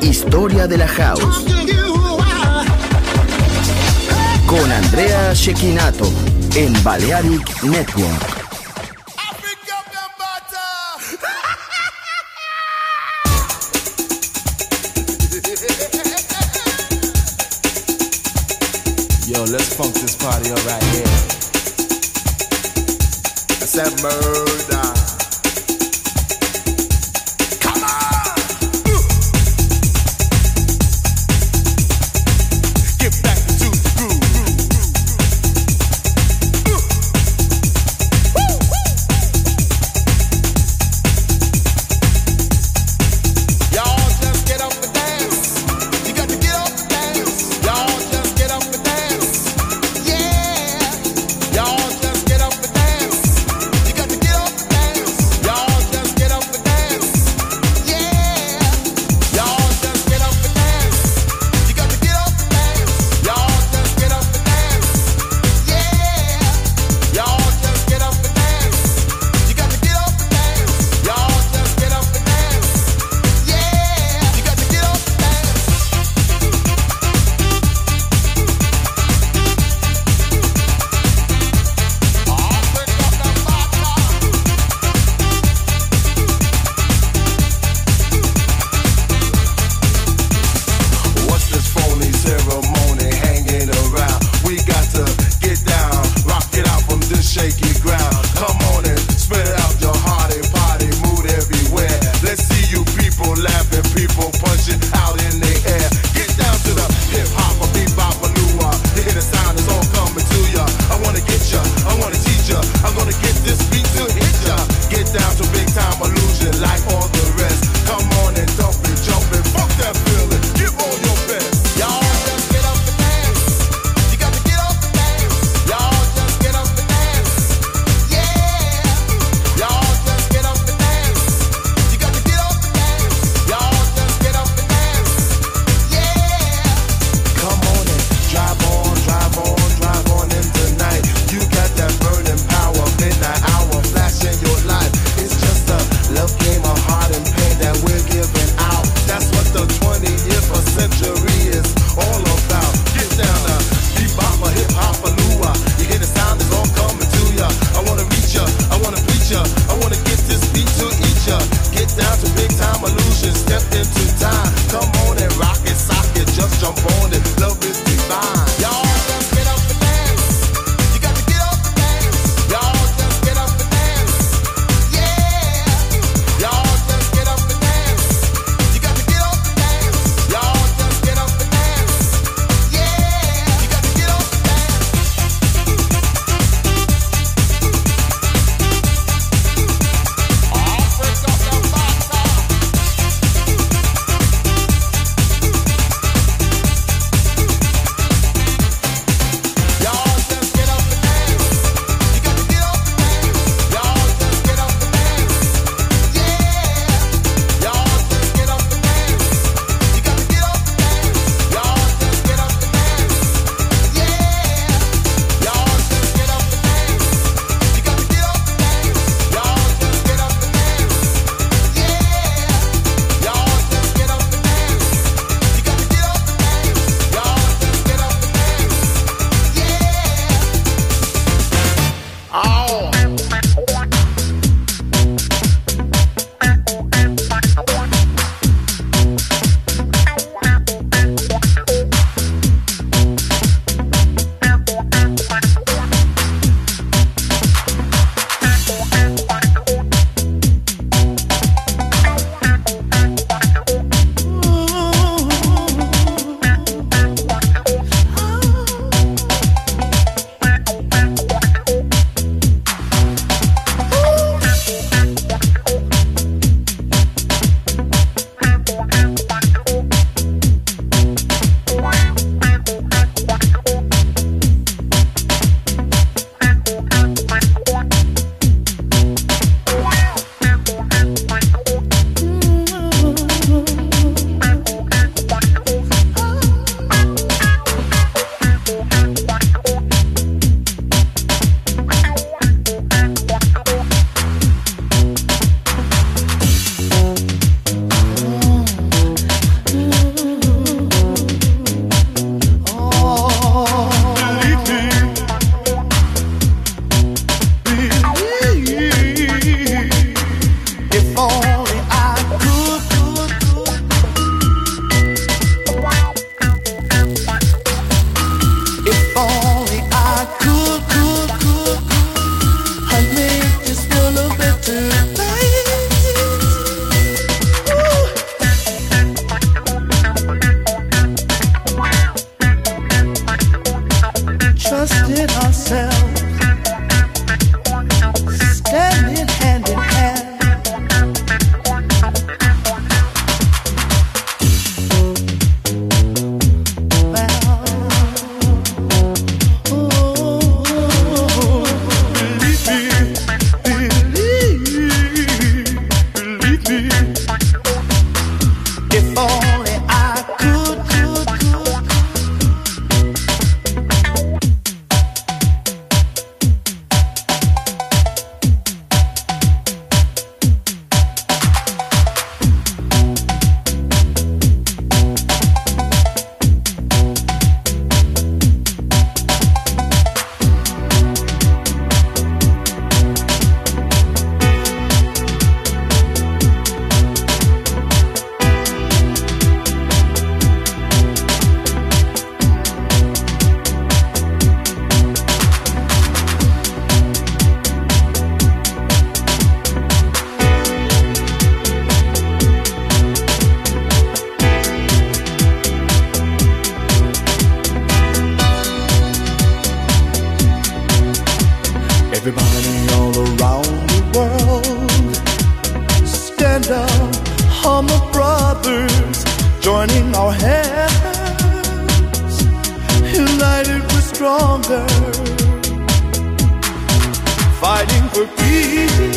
Historia de la House. Con Andrea Shekinato en Balearic Network. Yo, let's funk this party up right here. I. Everybody all around the world, stand up, hum humble brothers, joining our hands. United we're stronger, fighting for peace.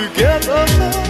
together now.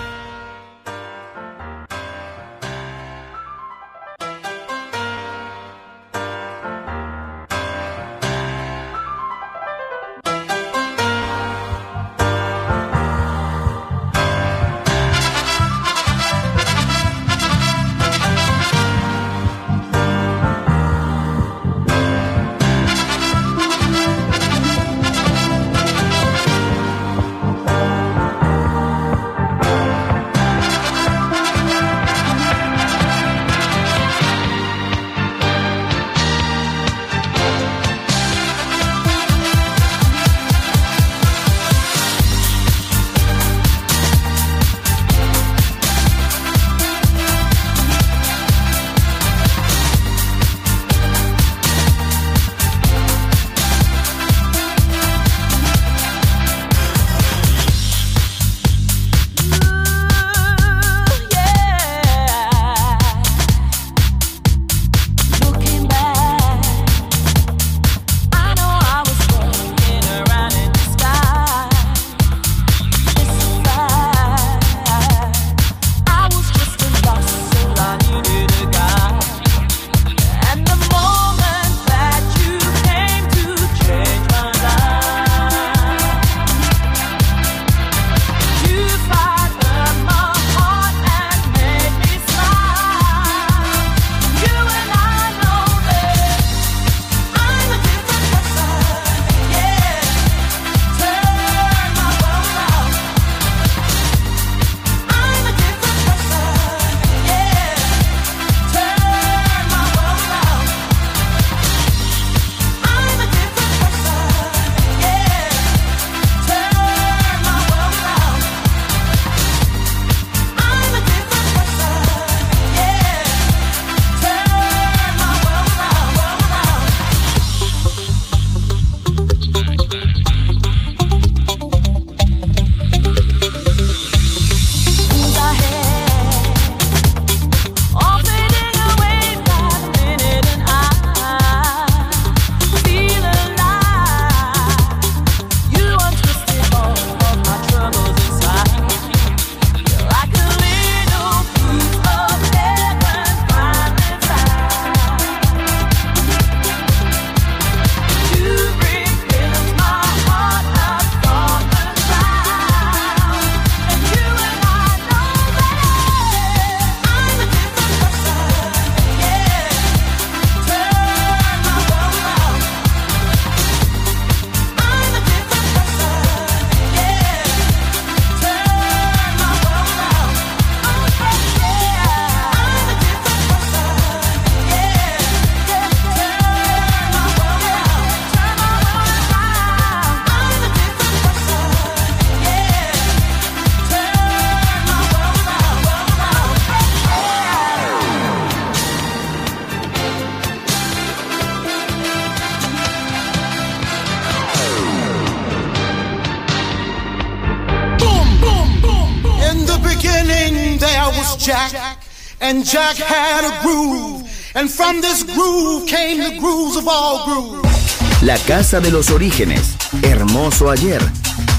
Jack had a groove, and from this groove came the grooves of all grooves. La casa de los orígenes, hermoso ayer,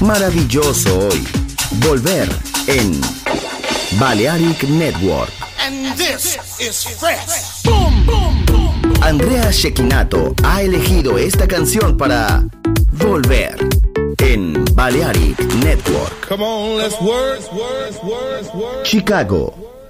maravilloso hoy. Volver en Balearic Network. And this is fresh. Boom, boom, boom. Andrea Shekinato ha elegido esta canción para Volver en Balearic Network. Come on, let's work, work, work, Chicago,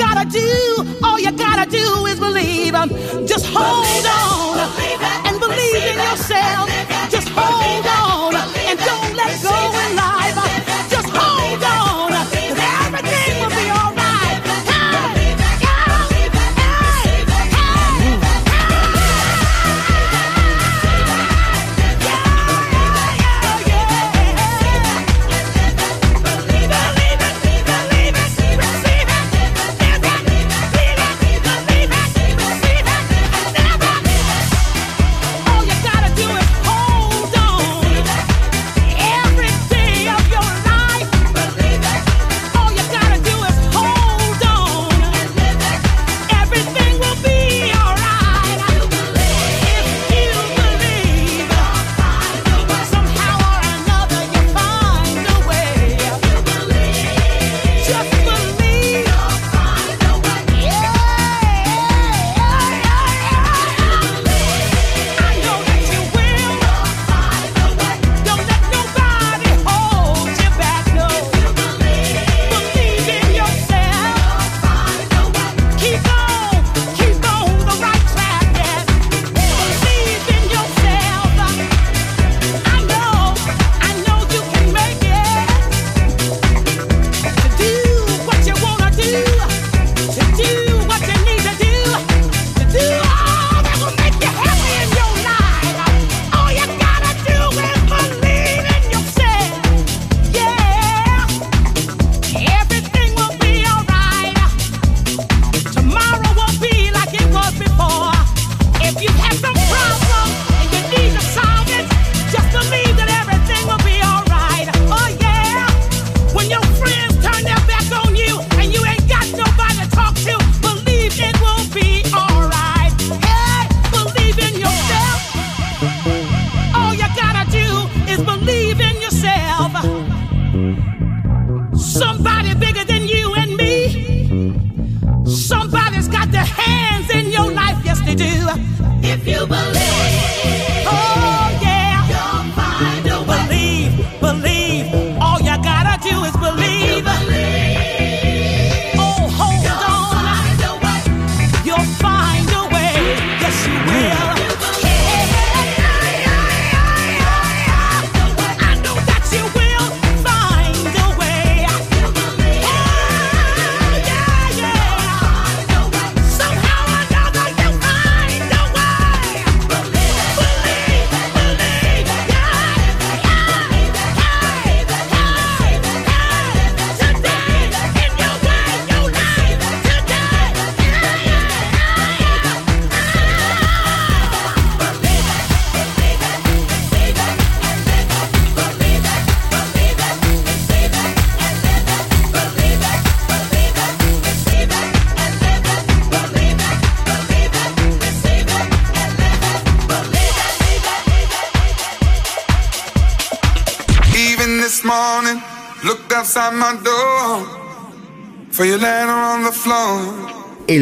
gotta do, all you gotta do is believe. Just hold on.